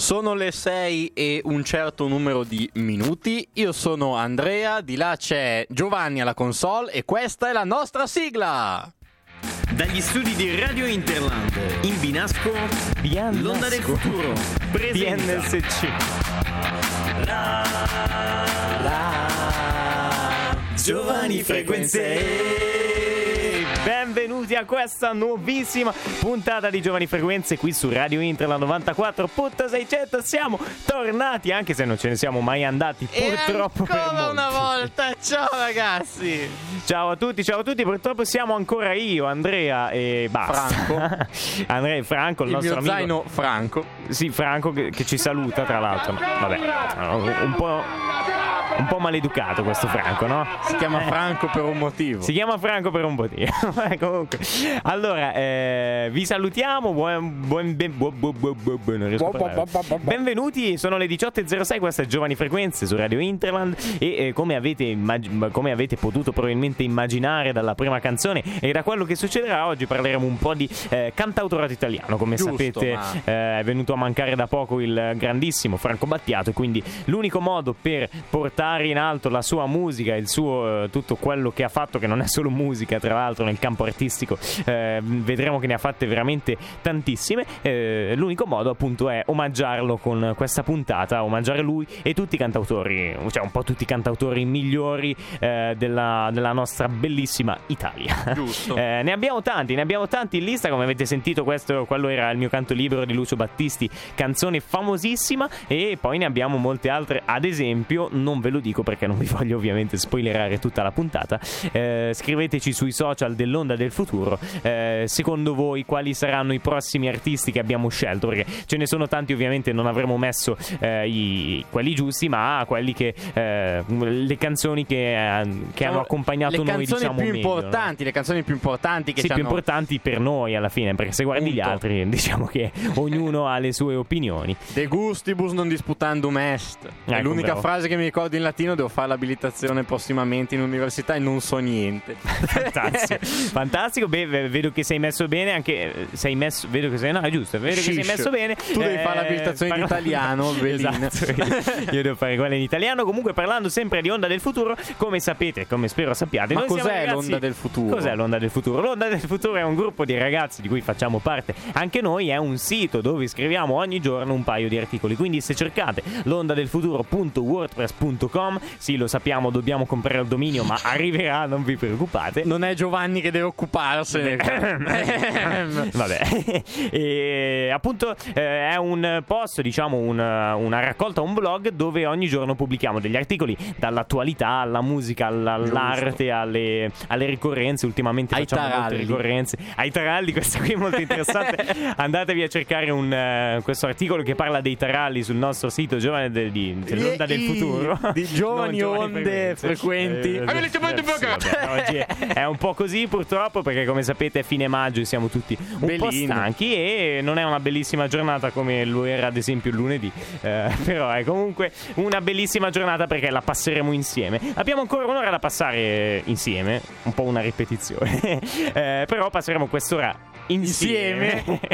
Sono le 6 e un certo numero di minuti. Io sono Andrea, di là c'è Giovanni alla console e questa è la nostra sigla. Dagli studi di Radio Interland, in Binasco, Biannasco. l'onda del futuro, presenta BNSC. Giovani Frequenze. Benvenuti a questa nuovissima puntata di Giovani Frequenze qui su Radio Interland 94.600. Siamo tornati, anche se non ce ne siamo mai andati, purtroppo per ancora una volta. Ciao ragazzi. Ciao a tutti, ciao a tutti. Purtroppo siamo ancora io, Andrea e basta. Franco. Andrea e Franco, il, Il nostro mio amico. zaino Franco. Sì, Franco che, che ci saluta, tra l'altro. Vabbè, un po', un po' maleducato questo Franco, no? Si chiama Franco per un motivo. Si chiama Franco per un motivo. Eh, Comunque, allora, eh, vi salutiamo. Buon, buon, ben- bu- bu- bu- bu- bu- non riesco a parlare. Benvenuti, sono le 18.06. Questa è Giovani Frequenze su Radio Interland. E eh, come, avete immag- come avete potuto probabilmente immaginare dalla prima canzone e da quello che succederà oggi, parleremo un po' di eh, cantautorato italiano. Come Giusto, sapete, ma- eh, è venuto a mancare da poco il grandissimo Franco Battiato. E quindi l'unico modo per portare in alto la sua musica, il suo eh, tutto quello che ha fatto, che non è solo musica, tra l'altro nel campo artistico, eh, vedremo che ne ha fatte veramente tantissime. eh, l'unico modo, appunto, è omaggiarlo con questa puntata, omaggiare lui e tutti i cantautori, cioè un po' tutti i cantautori migliori eh, della, della nostra bellissima Italia. Giusto. Eh, ne abbiamo tanti, ne abbiamo tanti in lista, come avete sentito, questo quello era il mio canto libero di Lucio Battisti, canzone famosissima e poi ne abbiamo molte altre, ad esempio, non ve lo dico perché non vi voglio ovviamente spoilerare tutta la puntata. eh, scriveteci sui social dell'Onda del Futuro, eh, secondo voi quali saranno i prossimi artisti che abbiamo scelto, perché ce ne sono tanti, ovviamente non avremo messo eh, i- quelli giusti, ma quelli che eh, le canzoni che, eh, che hanno accompagnato le noi canzoni diciamo più meglio, no? importanti, le canzoni più importanti che sì, più hanno importanti per noi alla fine, perché se guardi gli Punto. altri, diciamo che ognuno ha le sue opinioni. De gustibus non disputandum est. È Ecco, l'unica bravo. frase che mi ricordo in latino. Devo fare l'abilitazione prossimamente in università e non so niente. Fantastico, fantastico. Beh, vedo che sei messo bene. Anche eh, sei messo, vedo che sei, no, è giusto. Vedo che sei Shish. messo bene. Tu devi fare l'abilitazione in italiano, esatto. Io devo fare quella in italiano. Comunque, parlando sempre di Onda del Futuro, come sapete, come spero sappiate, Ma cos'è ragazzi- l'Onda del Futuro? Cos'è l'Onda del Futuro? L'Onda del Futuro è un gruppo di ragazzi di cui facciamo parte anche noi. È un sito dove scriviamo ogni giorno un paio di articoli. Quindi, se cercate l'onda del futuro.wordpress.com, sì, lo sappiamo, dobbiamo comprare il dominio, ma arriverà, non vi preoccupate. Non è Giovanni che deve occuparsene. Vabbè, e appunto eh, è un post, diciamo una, una raccolta, un blog dove ogni giorno pubblichiamo degli articoli dall'attualità alla musica, alla- all'arte, alle, alle ricorrenze. Ultimamente Ai facciamo molte taralli. ricorrenze. Ai taralli, questa qui è molto interessante. Andatevi a cercare un, eh, questo articolo che parla dei taralli sul nostro sito giovane de- di, dell'onda del futuro. di giovani Non onde frequenti. Eh, eh, sì, vabbè, oggi è, è un po' così purtroppo perché come sapete è fine maggio e siamo tutti un po' Bellino. stanchi e non è una bellissima giornata come lo era ad esempio il lunedì. Eh, però è comunque una bellissima giornata perché la passeremo insieme. Abbiamo ancora un'ora da passare insieme un po' una ripetizione. Eh, però passeremo quest'ora insieme,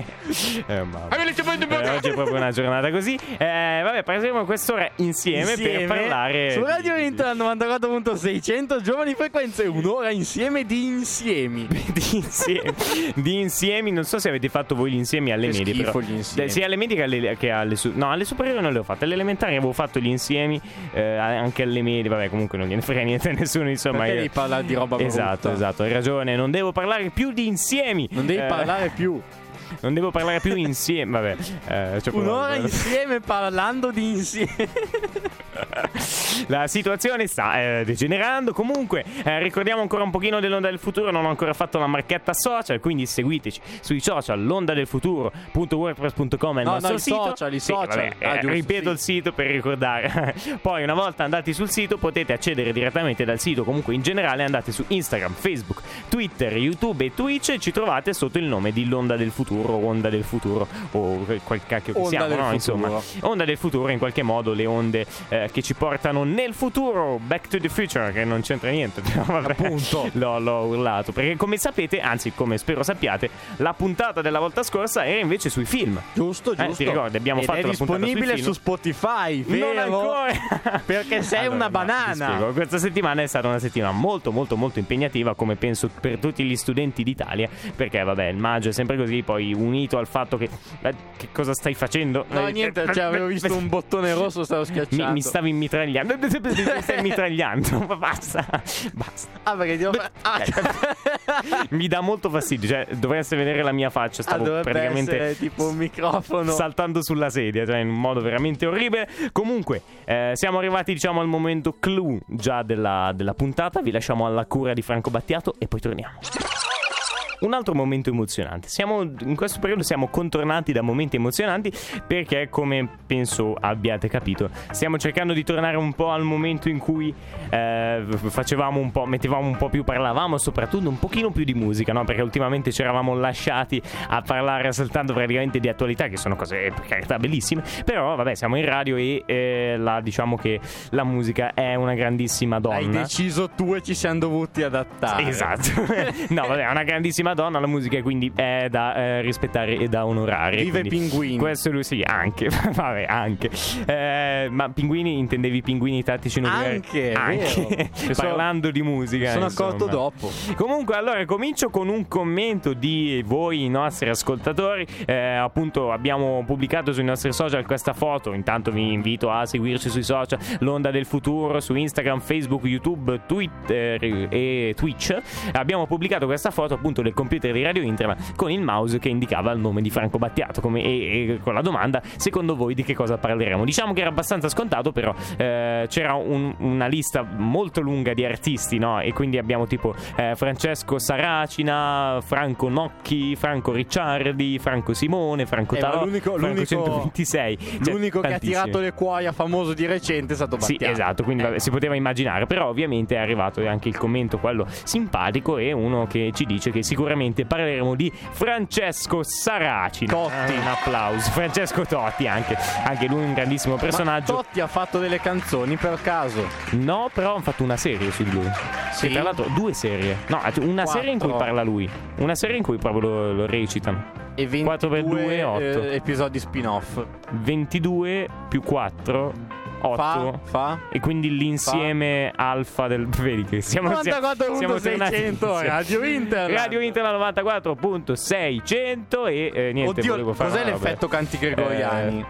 Eh, mamma. Eh, oggi è proprio una giornata così Eh, vabbè passeremo quest'ora insieme, per parlare su di- Radio Inter 94.600 giovani frequenze un'ora insieme di insiemi di insiemi, di insiemi. Non so se avete fatto voi gli insiemi alle Che medie. Però. gli insiemi. Eh, Sia alle medie che alle, che alle su- No, alle superiori non le ho fatte. Alle elementari avevo fatto gli insiemi. eh, anche alle medie. Vabbè, comunque non gliene frega niente a nessuno. Insomma, perché io- devi parlare di roba Esatto, brutta? esatto, hai ragione. Non devo parlare più di insiemi. non devi Eh, parlare più Non devo parlare più insieme. Vabbè, eh, ci ho un'ora insieme parlando di insieme La situazione sta eh, degenerando. Comunque, eh, ricordiamo ancora un pochino dell'Onda del Futuro. Non ho ancora fatto la marchetta social. Quindi seguiteci sui social. L'Onda del Futuro.wordpress.com è il No, nostro no, i sito. social, i Sì, social. vabbè, Ah, eh, giusto, ripeto sì. il sito per ricordare. Poi, una volta andati sul sito, potete accedere direttamente dal sito. Comunque, in generale, andate su Instagram, Facebook, Twitter, YouTube e Twitch. E ci trovate sotto il nome di L'Onda del Futuro. Onda del futuro o quel cacchio che Onda siamo, no? Insomma, onda del futuro, in qualche modo le onde eh, che ci portano nel futuro, Back to the Future, che non c'entra niente, però vabbè, Appunto. l'ho, l'ho urlato, perché come sapete, anzi come spero sappiate, la puntata della volta scorsa era invece sui film. Giusto, Eh, giusto. ti ricordi, abbiamo Ed fatto è la disponibile su Spotify, vero? Non ancora Perché sei Allora, una banana. Questa settimana è stata una settimana molto molto molto impegnativa come penso per tutti gli studenti d'Italia perché vabbè il maggio è sempre così poi unito al fatto che eh, che cosa stai facendo? No, Eh, niente, eh, cioè, avevo eh, visto un bottone rosso, stavo schiacciando. mi, mi stavi mitragliando mi stai mitragliando basta basta Ah, perché devo fare... Ah, mi dà molto fastidio cioè dovreste vedere la mia faccia ah, stavo dovrebbe praticamente essere tipo un microfono. saltando sulla sedia, cioè in un modo veramente orribile. Comunque, eh, siamo arrivati, diciamo, al momento clou già della, della puntata. Vi lasciamo alla cura di Franco Battiato e poi torniamo. Un altro momento emozionante. Siamo, in questo periodo siamo contornati da momenti emozionanti perché, come penso abbiate capito, stiamo cercando di tornare un po' al momento in cui eh, facevamo un po', mettevamo un po' più, parlavamo soprattutto un pochino più di musica, no? Perché ultimamente ci eravamo lasciati a parlare soltanto praticamente di attualità, che sono cose per carità bellissime. Però, vabbè, siamo in radio e eh, la, diciamo che la musica è una grandissima donna. Hai deciso tu e ci siamo dovuti adattare. Esatto. no, vabbè, è una grandissima donna la musica, quindi è da eh, rispettare e da onorare. Quindi pinguini. Questo lui sì, anche. vabbè, anche. Eh, ma pinguini intendevi pinguini tattici nucleari? Anche, Anche. vero. Mi sono- Parlando di musica. Sono insomma. accorto dopo. Comunque, allora comincio con un commento di voi, i nostri ascoltatori. Eh, appunto, abbiamo pubblicato sui nostri social questa foto. Intanto vi invito a seguirci sui social, l'onda del futuro su Instagram, Facebook, YouTube, Twitter e Twitch. Abbiamo pubblicato questa foto appunto del computer di Radio Internet con il mouse che indicava il nome di Franco Battiato come, e, e con la domanda secondo voi di che cosa parleremo. Diciamo che era abbastanza scontato, però eh, c'era un- una lista molto lunga di artisti, no? E quindi abbiamo tipo eh, Francesco Saracina, Franco Nocchi, Franco Ricciardi, Franco Simone, Franco Eh, Tarò, l'unico- Franco l'unico- 126. Cioè, L'unico che ha tirato le cuoia famoso di recente è stato Sì, Battiato. esatto, quindi Eh. vabbè, si poteva immaginare, però ovviamente è arrivato anche il commento, quello simpatico, e uno che ci dice che sicuramente parleremo di Francesco Saracino. Totti. Un applauso. Francesco Totti anche, anche lui un grandissimo Ma personaggio. Totti ha fatto delle canzoni per caso. No, però hanno fatto una serie su di lui. Sì? E tra l'altro due serie. No, una serie in cui Quattro. parla lui. Una serie in cui proprio lo, lo recitano. E 22 4 per 2, 8. eh, episodi spin-off. 22 più 4, 8. Fa, fa. E quindi l'insieme alfa del. Vedi che siamo 94.600 tornati- Radio Internet. Radio Internet 94.600 e eh, niente, Oddio, volevo fare cos'è vabbè. l'effetto canti gregoriani?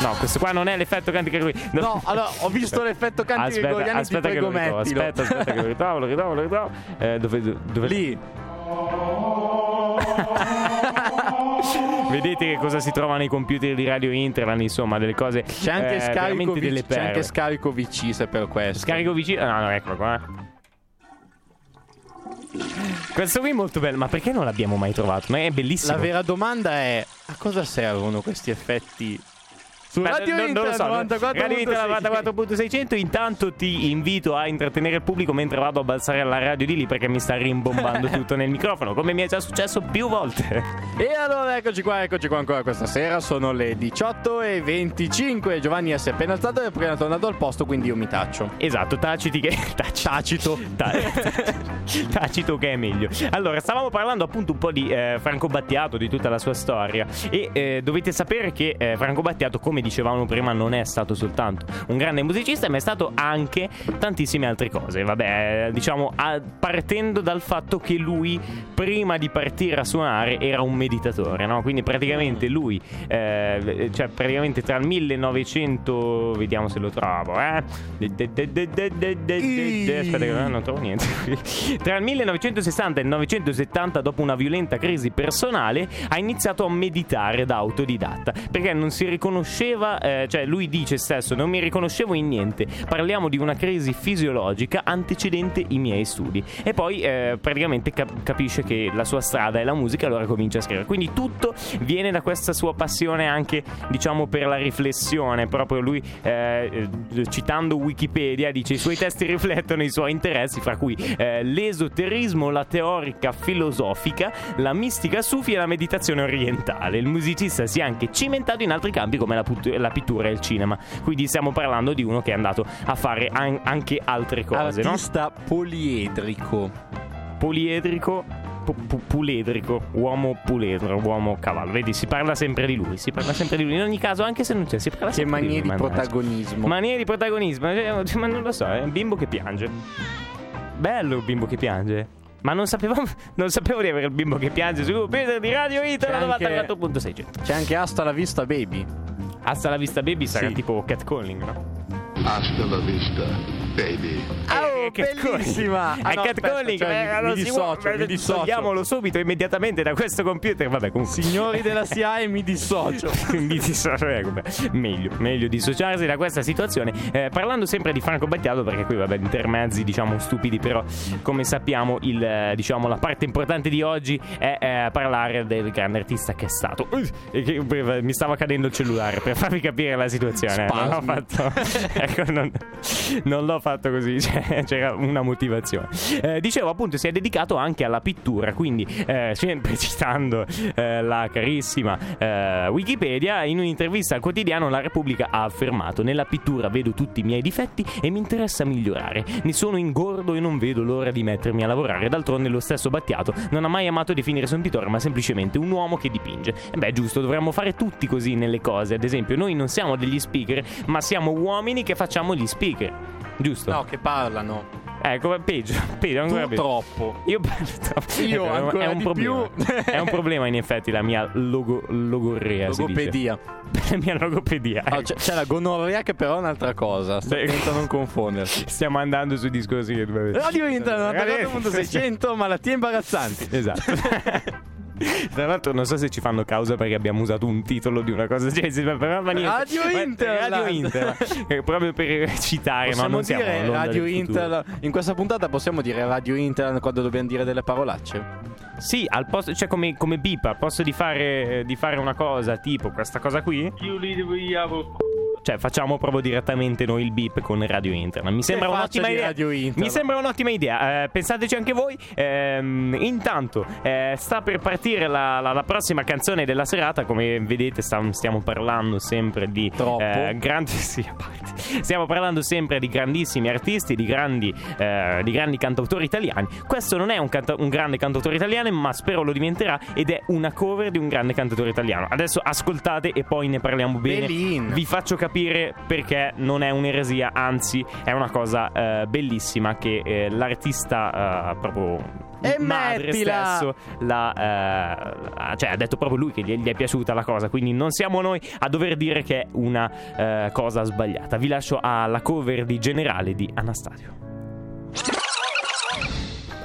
No, questo qua non è l'effetto canti gregoriani. No, allora ho visto l'effetto canti aspetta, gregoriani, aspetta ti prego ritrovo, aspetta, aspetta che lo ritrovo, lo ritrovo, lo ritrovo. Eh, dove, dove... Lì. Vedete che cosa si trova nei computer di Radio Internet, insomma, delle cose C'è anche, eh, scarico, delle VC, c'è anche scarico VC se per questo. Scarico vicino. No, no, eccolo qua. Questo qui è molto bello, ma perché non l'abbiamo mai trovato? Ma è bellissimo. La vera domanda è a cosa servono questi effetti? Su Beh, Radio non- non lo Internet so. 94.600. Radio Internet 94.600 Intanto ti invito a intrattenere il pubblico mentre vado a balzare alla radio di lì perché mi sta rimbombando tutto nel microfono, come mi è già successo più volte. E allora eccoci qua, eccoci qua ancora questa sera. Sono le 18.25. Giovanni si è appena alzato e è appena tornato al posto, quindi io mi taccio. Esatto, taciti che. Taci- Tacito. Ta- Tacito che è meglio. Allora, stavamo parlando appunto un po' di eh, Franco Battiato, di tutta la sua storia. E eh, dovete sapere che eh, Franco Battiato, come come dicevamo prima, non è stato soltanto un grande musicista, ma è stato anche tantissime altre cose. Vabbè, eh, diciamo, a, partendo dal fatto che lui, prima di partire a suonare, era un meditatore, no? Quindi praticamente lui, eh, cioè praticamente tra il 1900, vediamo se lo trovo, eh? Aspetta che eh, non trovo niente. Tra il 1960 e il 1970, dopo una violenta crisi personale, ha iniziato a meditare da autodidatta, perché non si riconosceva riconosceva, eh, cioè lui dice stesso, non mi riconoscevo in niente. Parliamo di una crisi fisiologica antecedente i miei studi. E poi eh, praticamente cap- capisce che la sua strada è la musica, allora comincia a scrivere. Quindi tutto viene da questa sua passione anche, diciamo, per la riflessione. Proprio lui, eh, eh citando Wikipedia, dice i suoi testi riflettono i suoi interessi, fra cui eh, l'esoterismo, la teorica filosofica, la mistica sufi e la meditazione orientale. Il musicista si è anche cimentato in altri campi come la, la pittura e il cinema. Quindi stiamo parlando di uno che è andato a fare an- anche altre cose. Artista no? poliedrico. Poliedrico pu- puledrico, uomo puledro, uomo cavallo. Vedi, si parla sempre di lui, si parla sempre di lui. In ogni caso, anche se non c'è, si parla che sempre di lui. Che manie di protagonismo. Manie di protagonismo, cioè, ma non lo so, è un bimbo che piange. Bello il bimbo che piange. Ma non sapevo, non sapevo di avere il bimbo che piange su Peter di Radio Italia 94.6. C'è anche Asta la vista baby. Asta la vista baby sarà sì. tipo catcalling, no? Hasta la vista, baby. Oh, è bellissima! Ah, è no, catcalling, cioè, eh, mi, mi dissocio, mi dissocio. Togliamolo subito, immediatamente da questo computer. Vabbè, comunque. Signori della SIAE, mi dissocio. mi dissocio, eh, meglio, meglio dissociarsi da questa situazione. Eh, parlando sempre di Franco Battiato, perché qui, vabbè, intermezzi, diciamo, stupidi, però, come sappiamo, il, eh, diciamo, la parte importante di oggi è eh, parlare del grande artista che è stato. Uh, mi stava cadendo il cellulare per farvi capire la situazione. Spasmi. Non ho fatto ecco, non, non, l'ho fatto così, cioè, c'era una motivazione. Eh, dicevo appunto, si è dedicato anche alla pittura, quindi eh, sempre citando eh, la carissima eh, Wikipedia, in un'intervista al quotidiano La Repubblica ha affermato: Nella pittura vedo tutti i miei difetti e mi interessa migliorare. Ne sono ingordo e non vedo l'ora di mettermi a lavorare. D'altronde lo stesso Battiato non ha mai amato definirsi un pittore, ma semplicemente un uomo che dipinge. E beh, giusto, dovremmo fare tutti così nelle cose. Ad esempio, noi non siamo degli speaker, ma siamo uomini che facciamo gli speaker, giusto? No, che parlano. Ecco, peggio, peggio ancora tu troppo. Io parlo troppo. Io ecco, ancora è un problema. più. è un problema in effetti la mia logo, logorrea, Logopedia. la mia logopedia. Oh, c'è, c'è, la gonorrea che però è un'altra cosa. Sta attento a non confondersi. Stiamo andando sui discorsi che. Radio Internet 94.600 malattie imbarazzanti. Esatto. Tra l'altro non so se ci fanno causa perché abbiamo usato un titolo di una cosa cioè, però, ma niente. Radio Inter Radio Inter proprio per citare possiamo ma non dire siamo Radio Inter in questa puntata possiamo dire Radio Inter quando dobbiamo dire delle parolacce sì, al posto, cioè come, come al posto di fare, di fare una cosa tipo questa cosa qui. Li devo cioè, facciamo proprio direttamente noi il beep con Radio Internet. Mi sembra un'ottima idea. Mi sembra un'ottima idea. Eh, pensateci anche voi. Eh, intanto, eh, sta per partire la, la, la, prossima canzone della serata. Come vedete, stiamo, stiamo parlando sempre di eh, grandi. Sì, stiamo parlando sempre di grandissimi artisti, di grandi, eh, di grandi cantautori italiani. Questo non è un, canta- un grande cantautore italiano, ma spero lo diventerà. Ed è una cover di un grande cantautore italiano. Adesso ascoltate e poi ne parliamo bene. Belin. Vi faccio capire capire perché non è un'eresia, anzi è una cosa eh, bellissima che eh, l'artista eh, proprio e madre mettila. stesso la, eh, cioè, ha detto proprio lui che gli, gli, è piaciuta la cosa quindi non siamo noi a dover dire che è una eh, cosa sbagliata vi lascio alla cover di Generale di Anastasio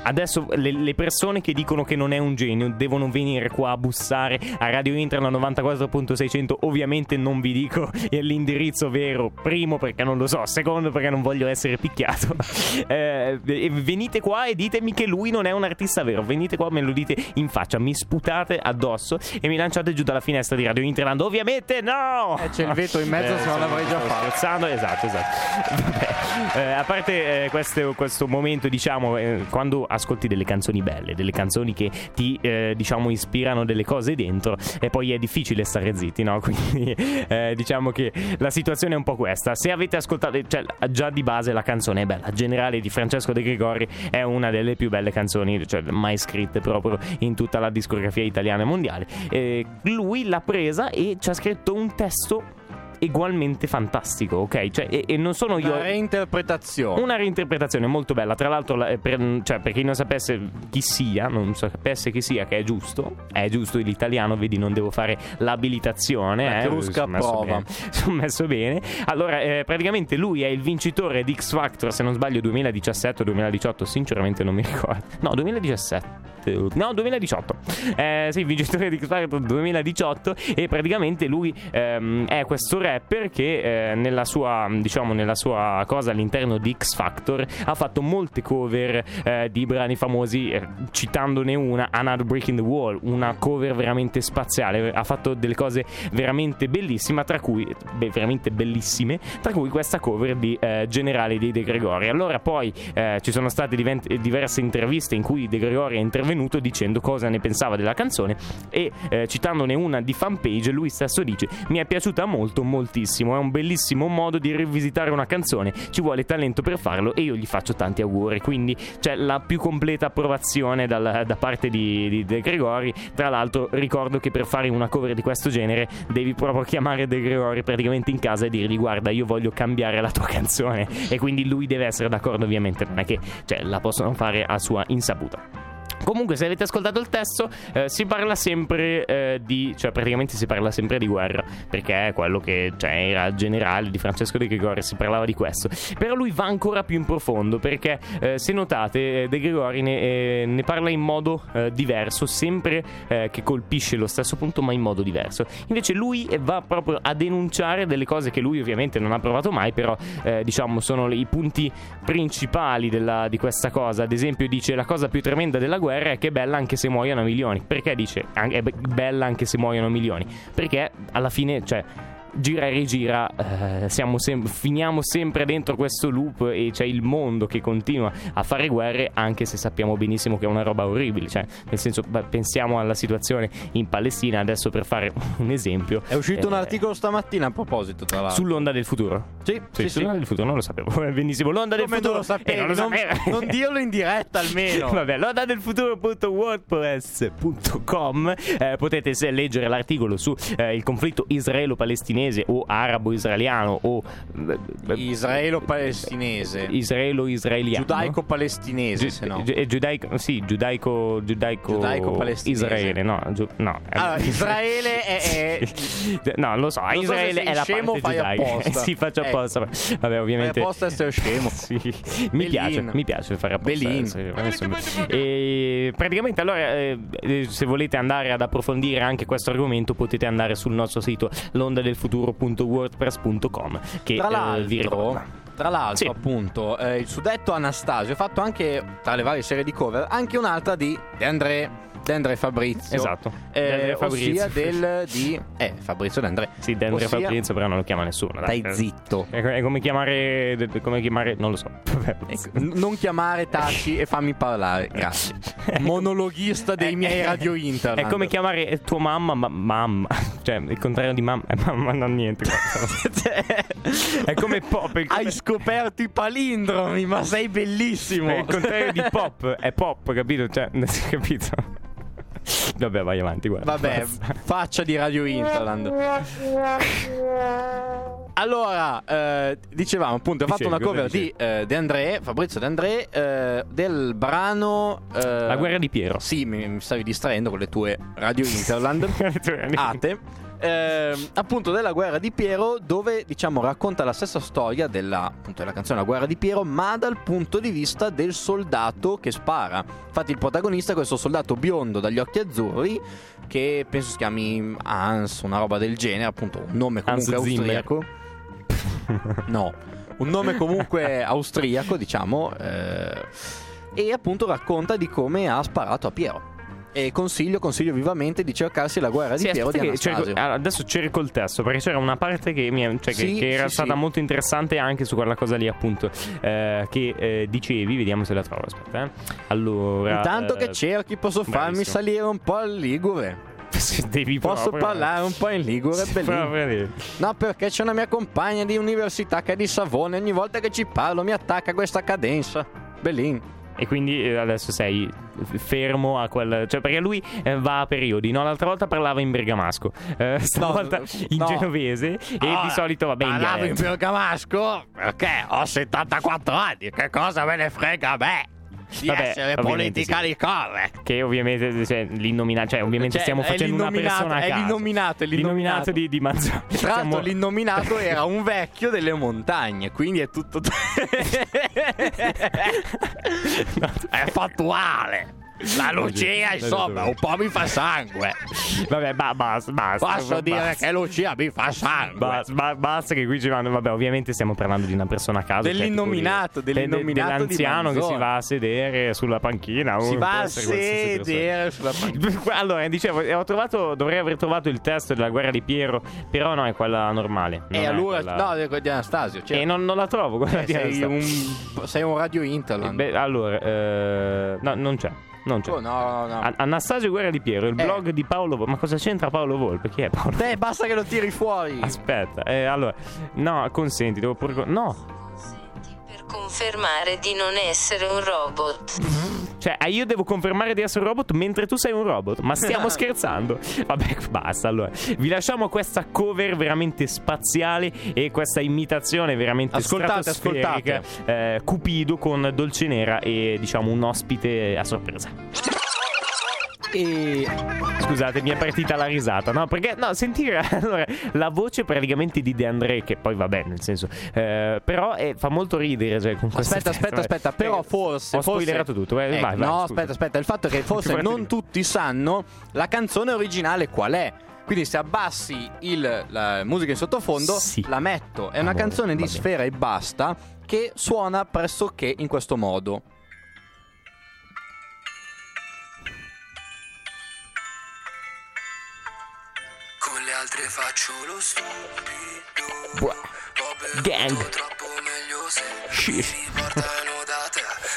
adesso le, le, persone che dicono che non è un genio devono venire qua a bussare a Radio Internet 94.600. Ovviamente non vi dico l'indirizzo vero. Primo perché non lo so, secondo perché non voglio essere picchiato. eh, venite qua e ditemi che lui non è un artista vero. Venite qua, me lo dite in faccia, mi sputate addosso e mi lanciate giù dalla finestra di Radio Interland. Ovviamente no! Eh, c'è il veto in mezzo, eh, se no l'avrei già fatto. Scherzando, esatto, esatto. Vabbè, eh, a parte eh, questo, questo, momento, diciamo, eh, quando ascolti delle canzoni belle, delle canzoni che ti eh, diciamo ispirano delle cose dentro e poi è difficile stare zitti, no? Quindi eh, diciamo che la situazione è un po' questa. Se avete ascoltato, cioè già di base la canzone è bella, Generale di Francesco De Gregori è una delle più belle canzoni, cioè mai scritte proprio in tutta la discografia italiana e mondiale. Eh, lui l'ha presa e ci ha scritto un testo ugualmente fantastico, ok? Cioè, e, e non sono io. Una reinterpretazione. Una reinterpretazione molto bella. Tra l'altro, per, cioè, per chi non sapesse chi sia, non sapesse chi sia, che è giusto, è giusto l'italiano, vedi, non devo fare l'abilitazione. La eh, crusca prova. Sono messo bene. Allora, eh, praticamente lui è il vincitore di X Factor, se non sbaglio, 2017 o 2018, sinceramente non mi ricordo. No, 2017. 2017, no 2018, eh, sì, vincitore di X Factor 2018 e praticamente lui ehm, è questo rapper che eh, nella sua, diciamo, nella sua cosa all'interno di X Factor ha fatto molte cover eh, di brani famosi, eh, citandone una, Another Break in the Wall, una cover veramente spaziale, ha fatto delle cose veramente bellissime, tra cui, beh, veramente bellissime, tra cui questa cover di eh, Generale di De Gregori. Allora poi eh, ci sono state divent- diverse interviste in cui De Gregori è intervenuto dicendo cosa ne pensava della canzone e eh, citandone una di fanpage lui stesso dice mi è piaciuta molto moltissimo. È un bellissimo modo di rivisitare una canzone. Ci vuole talento per farlo e io gli faccio tanti auguri. Quindi c'è la più completa approvazione dal- da parte di, di De Gregori. Tra l'altro ricordo che per fare una cover di questo genere devi proprio chiamare De Gregori praticamente in casa e dirgli guarda io voglio cambiare la tua canzone. E quindi lui deve essere d'accordo ovviamente. Non è che cioè, la possono fare a sua insaputa Comunque, se avete ascoltato il testo, eh, si parla sempre eh, di. cioè, praticamente si parla sempre di guerra. Perché è quello che cioè, era generale di Francesco De Gregori, si parlava di questo. Però lui va ancora più in profondo. Perché, eh, se notate, eh, De Gregori ne, eh, ne parla in modo eh, diverso, sempre che colpisce lo stesso punto, ma in modo diverso. Invece, lui va proprio a denunciare delle cose che lui, ovviamente, non ha provato mai. Però, diciamo, sono i punti principali della, di questa cosa. Ad esempio, dice la cosa più tremenda della guerra è che è bella anche se muoiono milioni. Perché dice è bella anche se muoiono milioni? Perché alla fine, cioè gira e rigira, eh, sem- finiamo sempre dentro questo loop e c'è il mondo che continua a fare guerre, anche se sappiamo benissimo che è una roba orribile. Cioè, nel senso, pensiamo alla situazione in Palestina, adesso per fare un esempio. È uscito eh, un articolo stamattina a proposito, tra l'altro. Sull'onda del futuro. Sì, sì, sì sull'onda sì. del futuro, non lo sapevo. Benissimo, l'onda Come del futuro. Non lo sapevi, eh, non, lo non, non dirlo in diretta almeno. Vabbè, l'onda del futuro.wordpress.com eh, potete se, leggere l'articolo su eh, il conflitto israelo-palestinese o arabo-israeliano o israelo-palestinese. Israelo-israeliano. Giudaico-palestinese se no. Gi- giudaico sì giudaico giudaico, giudaico-palestinese. Israele no, giu- no. allora, Israele è, è... no lo so so Israele sei è la scemo, parte fai giudaica. sì faccio Ecco. apposta vabbè ovviamente Fai apposta essere scemo. Sì. mi piace mi piace fare apposta essere- e praticamente allora eh, eh, se volete andare ad approfondire anche questo argomento potete andare sul nostro sito londadelfuturo.wordpress.com che tra eh, l'altro vi ricorda tra l'altro Sì. appunto eh, il suddetto Anastasio ha fatto anche tra le varie serie di cover anche un'altra di De André De André Fabrizio Esatto. eh, De André Fabrizio. ossia del di eh Fabrizio De André Sì, De Andrea Ossia- Fabrizio, però non lo chiama nessuno. dai. stai zitto È, è come chiamare. come chiamare. Non lo so. Vabbè. Ecco, n- non chiamare taci e fammi parlare, grazie. Monologhista dei miei radio internet. È come chiamare tua mamma, ma mamma. Cioè, il contrario di mamma. Eh, mamma non niente. guarda. è come pop. Il, Hai scoperto i palindromi, ma sei bellissimo. è il contrario di pop. È pop, capito? Cioè, capito? Vabbè, vai avanti, guarda. Vabbè, basta. faccia di Radio Interland. Allora, eh, dicevamo appunto, ha fatto una cover di eh, De André, Fabrizio De André, eh, del brano... eh, La guerra di Piero. Sì, mi, mi stavi distraendo con le tue Radio Interland. Ate. Ehm, appunto della guerra di Piero dove diciamo racconta la stessa storia della, appunto, della canzone La guerra di Piero ma dal punto di vista del soldato che spara. Infatti il protagonista è questo soldato biondo dagli occhi azzurri che penso si chiami Hans una roba del genere appunto un nome Hans comunque Zimmer. austriaco. No un nome comunque austriaco diciamo eh, e appunto racconta di come ha sparato a Piero e consiglio, consiglio vivamente di cercarsi la guerra di Sì, Piero di che cerco- Anastasio. allora, adesso cerco il testo perché c'era una parte che, mi, cioè, che- Sì, che era sì, stata molto interessante anche su quella cosa lì, appunto. eh, che eh, dicevi, vediamo se la trovo. Aspetta, eh. Allora, Intanto che eh, cerchi posso farmi bravissimo. salire un po' al Ligure. devi Posso proprio- parlare un po' in Ligure. No, perché c'è una mia compagna di università che è di Savone. Ogni volta che ci parlo mi attacca questa cadenza. Bellin. E quindi eh, adesso sei fermo a quel. Cioè, perché lui eh, va a periodi. No, l'altra volta parlava in bergamasco, eh, stavolta No, in no. genovese. E Ah, di solito va bene Parlavo in bergamasco perché ho 74 anni. Che cosa me ne frega a me di Vabbè, essere politically correct? Che ovviamente cioè, l'innominato, cioè ovviamente Cioè, stiamo facendo una persona a è l'innominato, è L'innominato l'innominato. di, di Manzoni. Tra l'altro Stiamo- l'innominato era un vecchio delle montagne, quindi è tutto... è fattuale. La Lucia, insomma, un po' mi fa sangue. Vabbè, ba- basta, basta. Posso dire basta. che Lucia mi fa sangue. Basta, ba- basta che qui ci vanno. Vabbè, ovviamente stiamo parlando di una persona a caso. cioè, Dell'innominato, de- de- dell'innominato di dell'anziano che si va a sedere sulla panchina. Si va a sedere sulla panchina. Allora, dicevo, ho trovato, dovrei aver trovato il testo della guerra di Piero, però no, è quella normale. E è allora, quella- no, è quella di Anastasio. Cioè, E non, non la trovo quella eh, di sei, Anastasia. un, sei un radio Interland. Beh, allora, eh, no, non c'è. Non c'è. Oh, no, no. An- Anastasio Guerra di Piero, il Eh. blog di Paolo Volpe. Ma cosa c'entra Paolo Volpe? Chi è Paolo? Beh, basta che lo tiri fuori. Aspetta, eh, allora, no, consenti, devo pure. No, confermare di non essere un robot. cioè, ah, io devo confermare di essere un robot mentre tu sei un robot. Ma stiamo scherzando? Vabbè, basta. Allora, vi lasciamo questa cover veramente spaziale e questa imitazione veramente Ascoltate, stratosferica, eh, Cupido con Dolce Nera e diciamo un ospite a sorpresa. E Scusate, mi è partita la risata, no? Perché, no, sentire allora, la voce praticamente di De André, che poi vabbè, nel senso, eh, però eh, fa molto ridere. Cioè, con Aspetta, aspetta, eh. aspetta, però Eh, forse Ho forse- spoilerato tutto, Ecco, vai, vai, No, scusa. aspetta, aspetta, il fatto è che forse non tutti sanno la canzone originale qual è. Quindi se abbassi il- la musica in sottofondo, Sì. la metto. È una Amore, canzone di va bene. Sfera e Basta che suona pressoché in questo modo. Altre faccio lo stupido Gang. troppo meglio se Shit. mi portano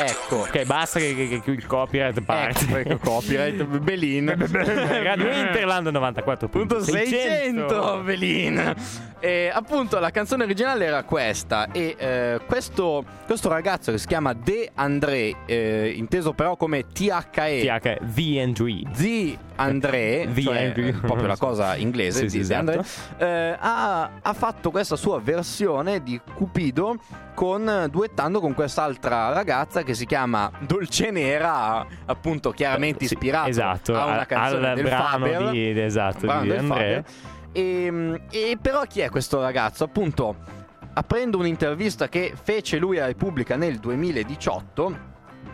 Ecco. Ok, basta che, che- che il copyright parte. Ecco, ecco, copyright, Belin. Radio Interland 94.600 Punto 600 Belin e appunto la canzone originale era questa e eh, questo, questo ragazzo che si chiama De André eh, inteso però come THE TH, The. Z André The cioè, Andrew. eh, proprio la cosa inglese Sì, di sì, The esatto. André, eh, ha, ha fatto questa sua versione di Cupido con, duettando con quest'altra ragazza che si chiama Dolce Nera appunto chiaramente Sì, ispirato esatto, a una canzone al del brano Faber di- esatto, brano di del André. Faber. E, e però chi è questo ragazzo? Appunto, aprendo un'intervista che fece lui a Repubblica nel 2018,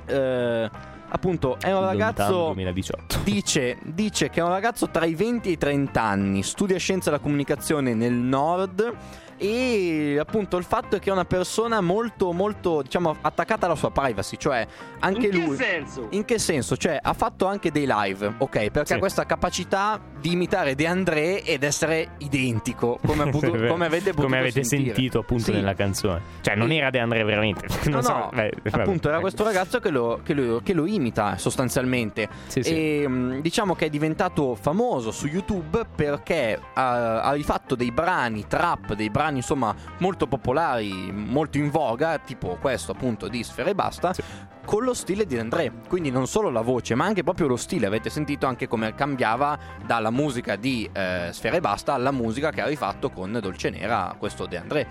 eh, appunto è un ragazzo... 2018. Dice, dice che è un ragazzo tra i 20 e i 30 anni, studia scienza della comunicazione nel nord e appunto il fatto è che è una persona molto molto diciamo attaccata alla sua privacy, cioè anche lui senso? in che senso? Cioè, ha fatto anche dei live, ok? Perché Sì. ha questa capacità di imitare De André ed essere identico, come, vero. come avete potuto Come avete sentire. sentito appunto Sì. nella canzone. Cioè, non E- era De André veramente. No, Non so, no, beh, appunto era questo ragazzo che lo, che lo- che lo imita sostanzialmente. Sì, sì. E mh, diciamo che è diventato famoso su YouTube perché ha, ha rifatto dei brani trap, dei brani insomma molto popolari, molto in voga, tipo questo appunto di Sfera e Basta. Sì. Con lo stile di André, quindi non solo la voce, ma anche proprio lo stile. Avete sentito anche come cambiava dalla musica di eh, Sfera e Basta alla musica che ha rifatto con Dolce Nera, questo De André.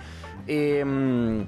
E mh,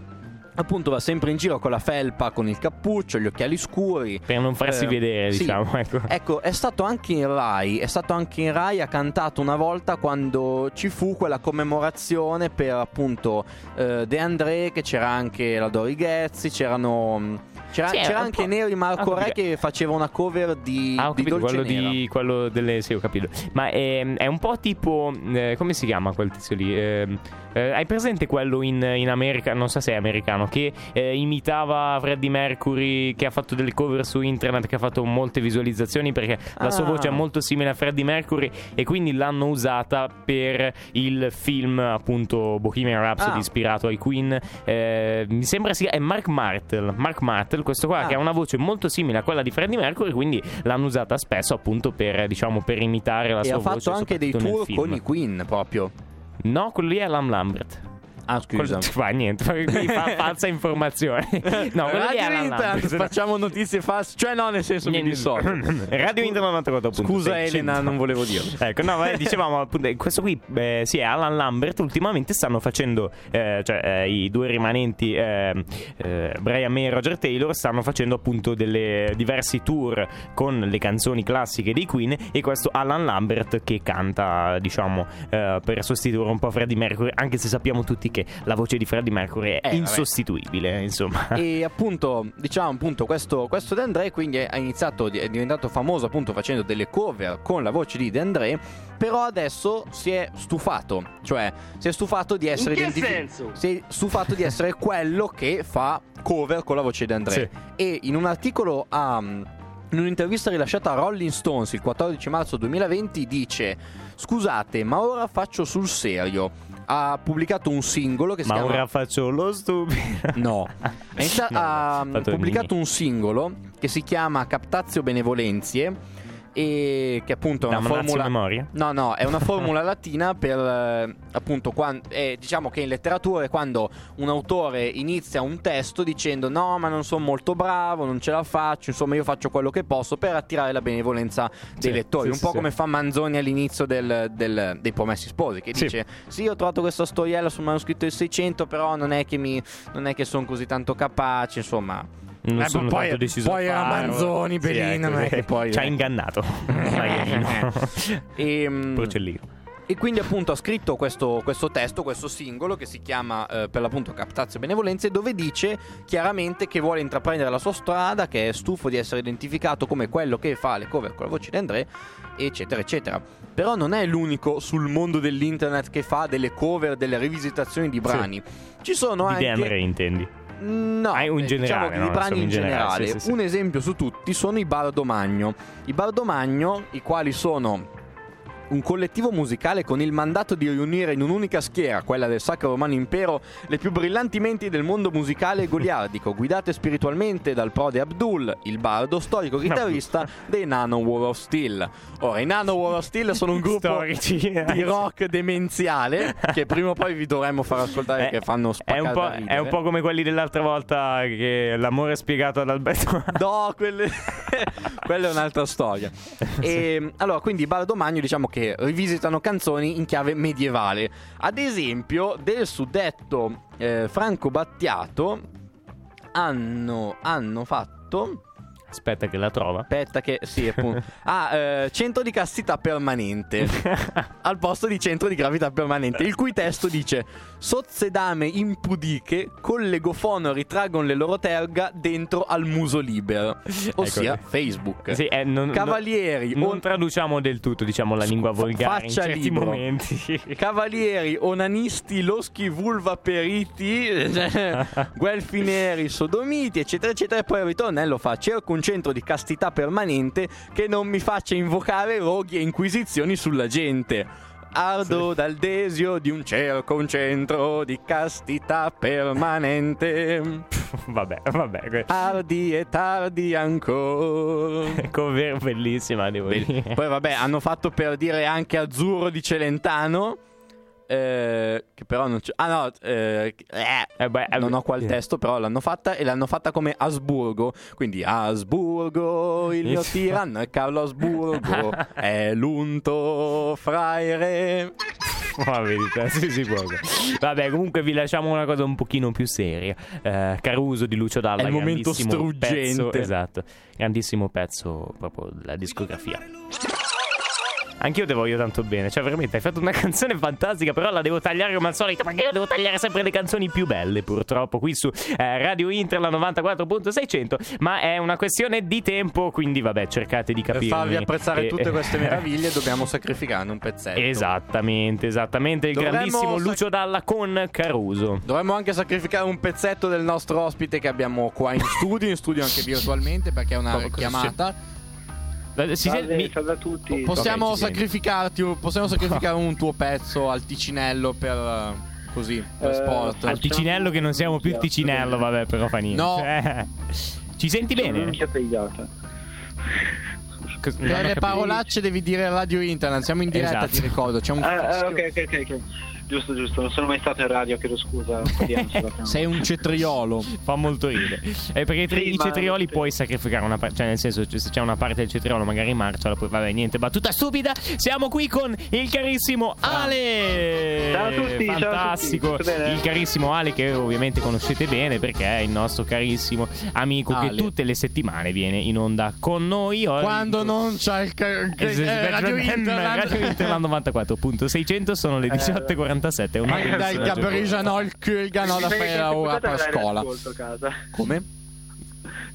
appunto va sempre in giro con la felpa, con il cappuccio, gli occhiali scuri. Per non farsi Eh, vedere, sì. diciamo. Ecco. Ecco, è stato anche in Rai, è stato anche in Rai, ha cantato una volta quando ci fu quella commemorazione per appunto eh, De André, che c'era anche la Dori Ghezzi, c'erano... C'era, Sì, c'era anche Neri Marco Ah, Re che faceva una cover di, Ah, ho di capito, Dolce quello, di, quello delle. Sì, ho capito. Ma è, è un po' tipo. eh, come si chiama quel tizio lì? Eh, eh, hai presente quello in, in America? Non so se è americano. Che eh, imitava Freddie Mercury. Che ha fatto delle cover su internet. Che ha fatto molte visualizzazioni. Perché la sua Ah. voce è molto simile a Freddie Mercury. E quindi l'hanno usata per il film, appunto, Bohemian Rhapsody, Ah. ispirato ai Queen. Eh, mi sembra sia. È Mark Martel. Mark Martel, questo qua, Ah. che ha una voce molto simile a quella di Freddie Mercury. Quindi l'hanno usata spesso appunto per, diciamo, per imitare la E sua ha voce. fatto anche dei tour con i Queen proprio. No, quello lì è Alan Lambert. Ah, scusa. Quello- Fa niente, fa, falsa informazione. No, quello lì Internet, Lambert. facciamo notizie false, cioè no, nel senso mi Niente- dissocio. Radio Internet 94.600. Scusa Elena, non volevo dirlo. Ecco, no, ma dicevamo appunto, eh, questo qui, eh, sì, è Alan Lambert. Ultimamente stanno facendo, eh, cioè eh, i due rimanenti, eh, eh, Brian May e Roger Taylor, stanno facendo appunto delle diversi tour con le canzoni classiche dei Queen. E questo Alan Lambert che canta, diciamo, eh, per sostituire un po' Freddie Mercury, anche se sappiamo tutti che anche la voce di Freddie Mercury è vabbè. insostituibile, insomma. E appunto, diciamo appunto, questo, questo De André quindi è iniziato, è diventato famoso appunto facendo delle cover con la voce di De André, però adesso si è stufato, cioè si è stufato di essere identificato. Si è stufato di essere quello che fa cover con la voce di De André. Sì. E in un articolo a. In un'intervista rilasciata a Rolling Stones il 14 marzo 2020 dice Scusate, ma ora faccio sul serio. Ha pubblicato un singolo che si Ma chiama ora faccio lo stupido. No, No, ha pubblicato un singolo che si chiama Captazio Benevolenzie e che appunto è una Manazzi formula Memoria? No, no, è una formula latina per eh, appunto quan- eh, diciamo che in letteratura è quando un autore inizia un testo dicendo "No, ma non sono molto bravo, non ce la faccio, insomma, io faccio quello che posso per attirare la benevolenza dei Sì, lettori", sì, un sì, po' come fa Manzoni all'inizio del- del- dei Promessi Sposi che dice "Sì, ho trovato questa storiella sul manoscritto del 600, però non è che mi non è che sono così tanto capace, insomma". Non Eh, sono poi- tanto deciso poi era. Manzoni, Sì, Bellino, ecco, poi- Ci ha ingannato. Maglianino. E, mm, Porcellino. E quindi appunto ha scritto questo, questo testo, questo singolo che si chiama eh, per l'appunto Captazio Benevolenze dove dice chiaramente che vuole intraprendere la sua strada, che è stufo di essere identificato come quello che fa le cover con la voce di André, eccetera eccetera. Però non è l'unico sul mondo dell'internet che fa delle cover, delle rivisitazioni di brani. Ci sono Di anche... De André intendi? No, Ah, in eh, generale, diciamo che no, i brani in generale, generale. sì, sì. Un esempio su tutti sono i Bardomagno. I Bardomagno, i quali sono un collettivo musicale con il mandato di riunire in un'unica schiera, quella del Sacro Romano Impero, le più brillanti menti del mondo musicale e goliardico, guidate spiritualmente dal prode Abdul, il bardo storico chitarrista dei Nano War of Steel. Ora, i Nano War of Steel sono un gruppo Storici. di rock demenziale che prima o poi vi dovremmo far ascoltare Eh, che fanno È spaccare un, po', è un po' come quelli dell'altra volta che l'amore è spiegato ad Alberto. No, quelle... quella è un'altra storia. E, allora, quindi i Bardomagno diciamo che rivisitano canzoni in chiave medievale. Ad esempio, del suddetto eh, Franco Battiato hanno, hanno fatto... Aspetta che la trova. Aspetta che... Sì, appunto. Ah, eh, centro di castità permanente. al posto di centro di gravità permanente, il cui testo dice: Sozze dame impudiche con le gofono ritraggono le loro terga dentro al muso libero, ossia Ecco. Facebook. Sì, eh, non, Cavalieri, non, non on- traduciamo del tutto, diciamo, la lingua volgare in faccia certi libro. momenti. Cavalieri, onanisti, loschi, vulva periti, guelfi neri, sodomiti, eccetera, eccetera. E poi il ritornello fa: Cerco un centro di castità permanente che non mi faccia invocare roghi e inquisizioni sulla gente. Ardo dal desio di un cerco, un centro di castità permanente. vabbè, vabbè. que- Ardi e tardi ancora. Cover bellissima, devo dire. Poi vabbè, hanno fatto per dire anche Azzurro di Celentano. Eh, che però non c'è. Ah no, eh, eh, Eh beh, eh, non ho qua il eh. testo, però l'hanno fatta e l'hanno fatta come Asburgo. Quindi Asburgo, il mio tiranno è Carlo Asburgo, è l'unto fraire. La verità, sì, sì, proprio. Vabbè, comunque vi lasciamo una cosa un pochino più seria. Eh, Caruso di Lucio Dalla. È il momento grandissimo struggente. Pezzo, esatto, grandissimo pezzo proprio della discografia. Anch'io te voglio tanto bene, cioè veramente hai fatto una canzone fantastica, però la devo tagliare come al solito, perché io devo tagliare sempre le canzoni più belle purtroppo qui su eh, Radio Inter la 94.600, ma è una questione di tempo, quindi vabbè cercate di Per capire. farvi apprezzare tutte queste meraviglie dobbiamo sacrificarne un pezzetto. Esattamente, esattamente, il Dovremmo grandissimo sac- Lucio Dalla con Caruso. Dovremmo anche sacrificare un pezzetto del nostro ospite che abbiamo qua in studio, in studio anche virtualmente perché è una chiamata. Eh, Si Salve, sente- mi- salve a tutti. Possiamo Ok, ci senti. sacrificarti, possiamo sacrificare un tuo pezzo al Ticinello per eh, così, per Eh, sport. Al Ticinello che non siamo più il Ticinello, vabbè, però fa niente. No. Eh. Ci senti Sono bene? Cos- Per le capito. parolacce devi dire radio internet, siamo in diretta, Esatto. ti ricordo, c'è un Ah, ah, ok, ok, ok. Giusto, giusto, non sono mai stato in radio, chiedo scusa. Sei un cetriolo. Fa molto ridere. Eh, perché sì, i cetrioli puoi sacrificare una parte, cioè nel senso se c'è una parte del cetriolo magari marcia, poi vabbè niente, battuta stupida. Siamo qui con il carissimo ah. Ale. Ciao a tutti. Fantastico. A tutti, il carissimo Ale che ovviamente conoscete bene perché è il nostro carissimo amico Ale. che tutte le settimane viene in onda con noi. Oggi. Quando non c'è il... Ca- eh, eh radio Inter. Radio Inter, Interland 94.600 sono le eh, 18.40. 1977 è una Dai, che a Brigiano il Kulgan da fare ora per scuola. Come?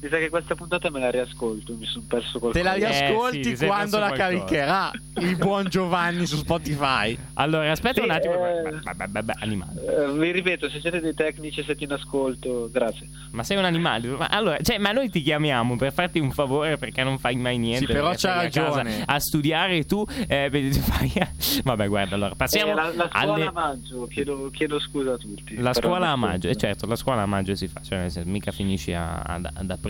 Mi sa che questa puntata me la riascolto, mi sono perso qualcosa. Te la riascolti Eh, sì, ti quando la qualcosa. caricherà il buon Giovanni su Spotify. Allora, aspetta Sì, un attimo. eh. Beh, beh, beh, beh, animale. Eh, vi ripeto, se siete dei tecnici, siete in ascolto, grazie. Ma sei un animale. Ma, allora, cioè, ma noi ti chiamiamo per farti un favore perché non fai mai niente. Sì, però c'ha stai a ragione. A studiare tu. eh, Vabbè, guarda, allora passiamo Eh, la, la scuola alle. a maggio, chiedo, chiedo scusa a tutti. La scuola a maggio, e ascolto. certo, la scuola a maggio si fa, cioè mica finisci a- ad, ad aprile.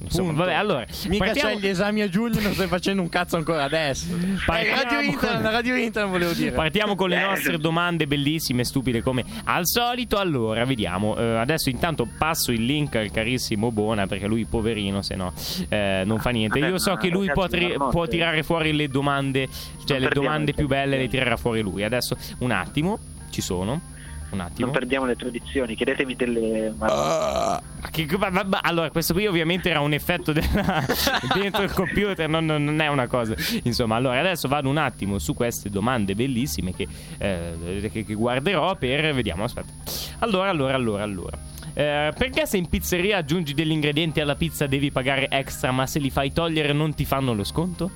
Insomma, Punto. vabbè, allora. Mica partiamo- c'hai gli esami a giugno, non stai facendo un cazzo ancora adesso. Partiamo- Eh, Radio Internet, Radio Internet volevo dire. Partiamo con le Eh. nostre domande bellissime, stupide come al solito. Allora, vediamo. Eh, adesso intanto passo il link al carissimo Bona perché lui poverino, se no eh, non fa niente. Vabbè, Io so che lui può, tri- può tirare fuori le domande, cioè Non le domande più belle le tirerà fuori lui. Adesso un attimo, ci sono. Un attimo. Non perdiamo le tradizioni, chiedetemi delle... Ma che- ma- ma- ma- allora, questo qui ovviamente era un effetto della- dentro il computer, non, non- non è una cosa. Insomma, allora adesso vado un attimo su queste domande bellissime che, eh, che- che guarderò per. Vediamo, aspetta. Allora, allora, allora, allora. Eh, perché se in pizzeria aggiungi degli ingredienti alla pizza devi pagare extra, ma se li fai togliere non ti fanno lo sconto?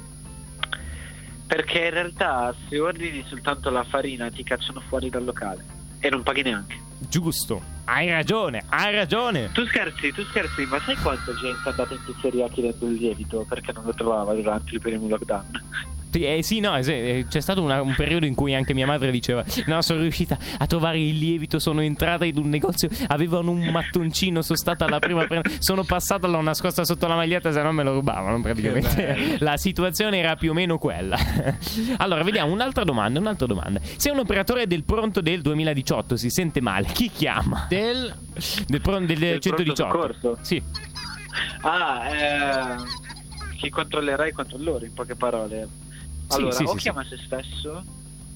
Perché in realtà se ordini soltanto la farina ti cacciano fuori dal locale e non paghi neanche. Giusto, hai ragione, hai ragione. Tu scherzi, tu scherzi, ma sai quanta gente è andata in pizzeria chiedendo il lievito perché non lo trovava durante il primo lockdown? Sì, eh, sì, no, sì, eh, c'è stato una- un periodo in cui anche mia madre diceva: No, sono riuscita a trovare il lievito. Sono entrata in un negozio, avevano un mattoncino. Sono stata la prima. pre- sono passata, l'ho nascosta sotto la maglietta, se no me lo rubavano. Praticamente la situazione era più o meno quella. allora, vediamo un'altra domanda. Un'altra domanda. Se un operatore del pronto del 2018 si sente male, chi chiama? Del Del, pron- del Del pronto 118. soccorso? Sì. Ah, eh, chi controllerà i controllori, in poche parole. Sì, Allora, sì, o sì, chiama se stesso.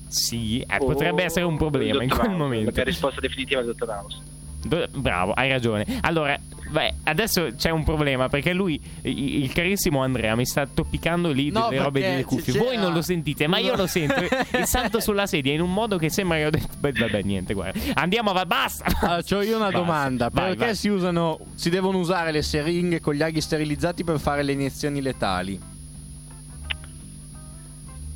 Sì, eh, potrebbe essere un problema in quel House, momento. La risposta definitiva del dottor House. Do- Bravo, hai ragione. Allora, beh, adesso c'è un problema perché lui, il carissimo Andrea, mi sta toppicando lì No, delle robe delle cuffie. c'era- Voi non lo sentite, ma io lo sento. e salto sulla sedia in un modo che sembra che ho detto. Beh, vabbè, niente, guarda. Andiamo avanti, basta. Allora, c'ho io una Basta. domanda. Vai, Perché vai. si usano si devono usare le siringhe con gli aghi sterilizzati per fare le iniezioni letali?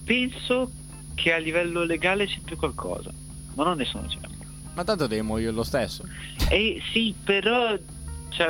Penso che a livello legale c'entri qualcosa, ma non ne sono certo. Ma tanto devi morire lo stesso. E sì, però c'è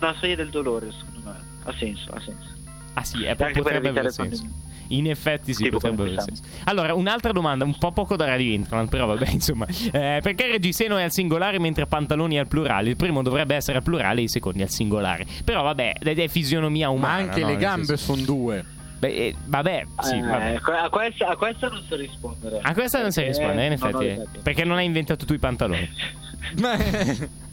una soglia del dolore, secondo me. Ha senso, ha senso. Ah, sì, eh, Anche per potrebbe avere senso. In effetti sì, Tipo potrebbe avere senso. Allora, un'altra domanda, un po' poco da Radio Internet, però vabbè, insomma. Eh, perché Reggiseno è al singolare mentre Pantaloni è al plurale? Il primo dovrebbe essere al plurale, il secondo è al singolare. Però vabbè, è fisionomia Ma umana. anche no? le gambe sono due. Beh, eh, vabbè, sì, Eh, vabbè. a, questa, a questa non so rispondere. A questa non sai Perché rispondere, in non ho effetti. ripeto. perché non hai inventato tu i pantaloni.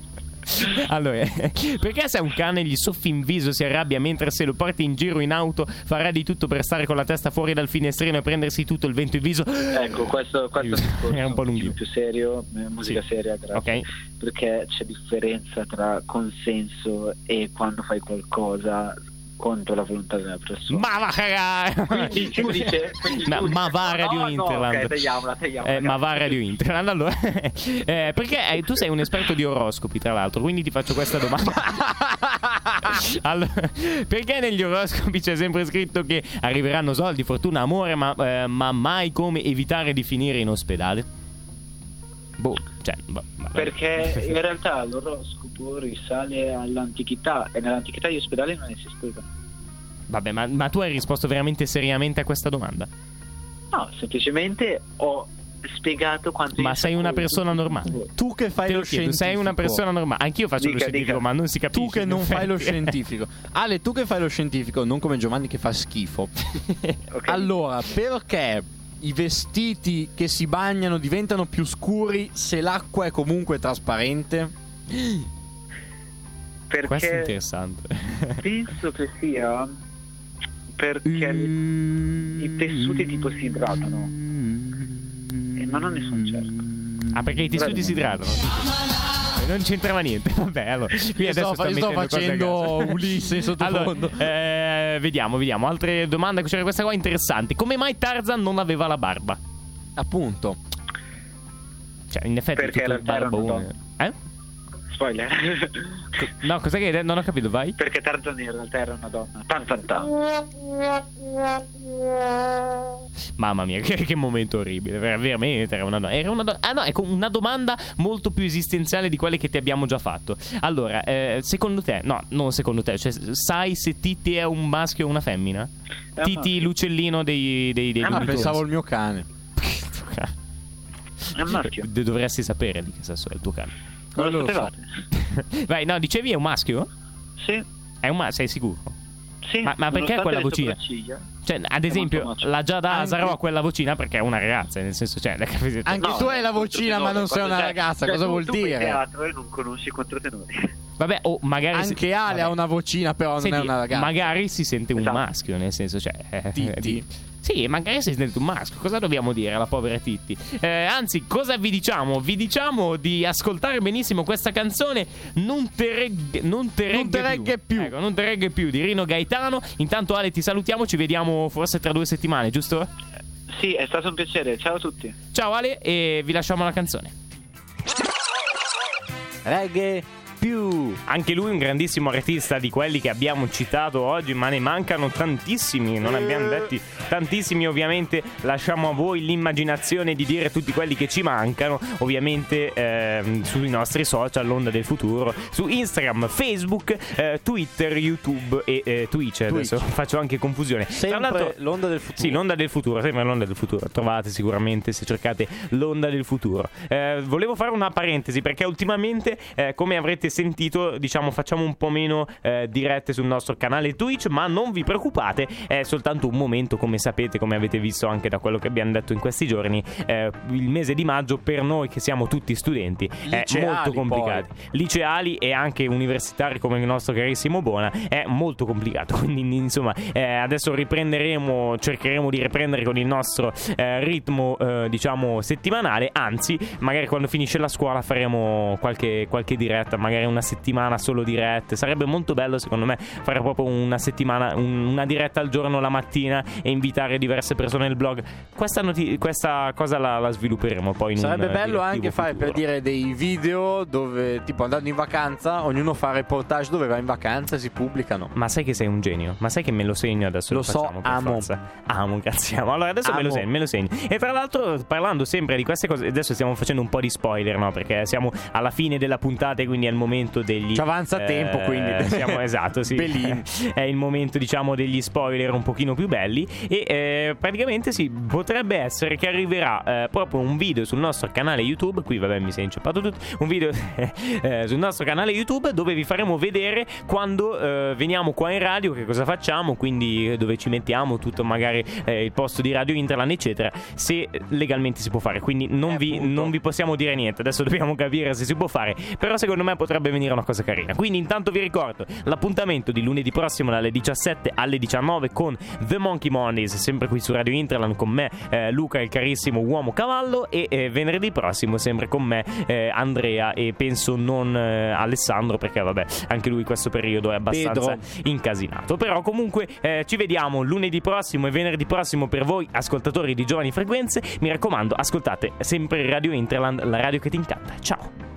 Allora, perché se a un cane gli soffi in viso si arrabbia mentre se lo porti in giro in auto farà di tutto per stare con la testa fuori dal finestrino e prendersi tutto il vento in viso? Ecco, questo, questo è un po' lunghino. più serio, eh, musica Sì. seria, grazie. Ok. Perché c'è differenza tra consenso e quando fai qualcosa contro la volontà della persona. Ma va cagare! Quindi il giudice, quindi il Ma, giudice- ma va no, Radio no, Interland. ok, tagliamola, tagliamola. Eh, ma va Radio Interland. Allora, eh, perché eh, tu sei un esperto di oroscopi, tra l'altro, quindi ti faccio questa domanda. Allora, perché negli oroscopi c'è sempre scritto che arriveranno soldi, fortuna, amore, ma, eh, ma mai come evitare di finire in ospedale? Boh, cioè, va- Perché in realtà l'oroscopo risale all'antichità e nell'antichità gli ospedali non esistevano. Vabbè, ma, ma tu hai risposto veramente seriamente a questa domanda? No, semplicemente ho spiegato quanto Ma sei una persona normale? Tu che fai Te lo lo chiedo, scientifico. sei una persona normale. Anch'io faccio lo Dica, scientifico, dica. ma non si capisce. Tu che non fai lo scientifico. Ale, tu che fai lo scientifico, non come Giovanni che fa schifo. Ok? Allora, perché i vestiti che si bagnano diventano più scuri se l'acqua è comunque trasparente? perché Questo è interessante. penso che sia perché i tessuti tipo si idratano. Eh, ma non ne sono certo. Ah, perché i tessuti si idratano? Non c'entrava niente. Vabbè, allora. Qui adesso sto, sto facendo. Ulisse sottofondo. Allora, eh, vediamo, vediamo. Altre domande. C'era questa qua interessante. Come mai Tarzan non aveva la barba? Appunto. Cioè, in effetti Perché il era una barbone. Eh? Spoiler. No, cos'è che hai detto? Non ho capito, vai. Perché Tarzan in realtà era una donna. Tan tan tan. Mamma mia, che, che momento orribile. ver- Veramente era una donna. Era una do- ah, no, ecco, una domanda molto più esistenziale di quelle che ti abbiamo già fatto. Allora, eh, secondo te, no, non secondo te, cioè, sai se Titi è un maschio o una femmina? È un Titi, maschio. l'uccellino dei, dei, dei Ah, Tunes. pensavo il mio cane. È un maschio. D- Dovresti sapere di che sesso è il tuo cane. Non lo so. Vai, no, dicevi è un maschio? Sì. È un maschio, sei sicuro? Sì. Ma- ma perché quella vocina? Cioè, ad esempio, la Giada Asaro ha quella vocina perché è una ragazza, nel senso, cioè, capito? Anche No, tu hai la vocina, ma non sei una ragazza. cioè, Cosa tu- vuol dire? teatro e non conosci controtenori. Vabbè, o magari si- Anche Ale vabbè. ha una vocina, però non Senti, è una ragazza. magari si sente un Esatto. maschio, nel senso, cioè. eh, Titti. di- Sì, magari si sente un maschio. Cosa dobbiamo dire alla povera Titti? Eh, anzi, cosa vi diciamo? Vi diciamo di ascoltare benissimo questa canzone. Non te regge, non te regge, Non te regge più. Ecco, non te regge più di Rino Gaetano. Intanto, Ale, ti salutiamo. Ci vediamo forse tra due settimane, giusto? Sì, è stato un piacere. Ciao a tutti. Ciao, Ale, e vi lasciamo la canzone. Reggae più. Anche lui un grandissimo artista di quelli che abbiamo citato oggi, ma ne mancano tantissimi, non abbiamo detti tantissimi, ovviamente lasciamo a voi l'immaginazione di dire tutti quelli che ci mancano, ovviamente ehm, sui nostri social, l'onda del futuro, su Instagram, Facebook, eh, Twitter, YouTube e eh, Twitch. Adesso faccio anche confusione. Sempre l'onda del futuro. sì, l'onda del futuro, sembra l'onda del futuro. Trovate sicuramente se cercate l'onda del futuro. Eh, volevo fare una parentesi perché ultimamente, eh, come avrete sentito, diciamo facciamo un po' meno eh, dirette sul nostro canale Twitch, ma non vi preoccupate, è soltanto un momento, come sapete, come avete visto anche da quello che abbiamo detto in questi giorni, eh, il mese di maggio per noi che siamo tutti studenti è Liceali, molto complicato. Liceali e anche universitari come il nostro carissimo Bona è molto complicato. Quindi, insomma, eh, adesso riprenderemo, cercheremo di riprendere con il nostro eh, ritmo, eh, diciamo, settimanale. Anzi, magari quando finisce la scuola faremo qualche, qualche diretta, magari una settimana solo dirette. Sarebbe molto bello, secondo me, fare proprio una settimana, un- una diretta al giorno la mattina e invitare diverse persone nel blog. Questa, noti- questa cosa la, la svilupperemo poi in Sarebbe un bello anche fare futuro. per dire dei video dove, tipo, andando in vacanza, ognuno fa reportage dove va in vacanza e si pubblicano. Ma sai che sei un genio? Ma sai che me lo segno adesso? Lo Lo, so, amo. forza. Amo, grazie. Amo. Allora adesso me lo Amo. segno, me lo segno. E tra l'altro, parlando sempre di queste cose, adesso stiamo facendo un po' di spoiler, no? Perché siamo alla fine della puntata e quindi è il momento degli. Ci avanza tempo, quindi. Siamo esatto, sì. È il momento, diciamo, degli spoiler un pochino più belli. E eh, praticamente sì, potrebbe essere che arriverà eh, proprio un video sul nostro canale YouTube. Qui, vabbè, mi sei inceppato tutto. Un video eh, sul nostro canale YouTube dove vi faremo vedere quando eh, veniamo qua in radio, che cosa facciamo, quindi eh, dove ci mettiamo, tutto magari eh, il posto di Radio Interland, eccetera. Se legalmente si può fare. Quindi non, Eh, vi, non vi possiamo dire niente. Adesso dobbiamo capire se si può fare. Però secondo me potrebbe venire una cosa carina. Quindi intanto vi ricordo l'appuntamento di lunedì prossimo dalle 17 alle 19 con The Monkey Mondays, sempre qui su Radio Interland con me, eh, Luca, il carissimo uomo cavallo. E eh, venerdì prossimo sempre con me, eh, Andrea e penso non eh, Alessandro, perché vabbè, anche lui questo periodo è abbastanza Pedro. incasinato. Però comunque eh, ci vediamo lunedì prossimo e venerdì prossimo per voi, ascoltatori di Giovani Frequenze. Mi raccomando, ascoltate sempre Radio Interland, la radio che ti incanta. Ciao!